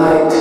light.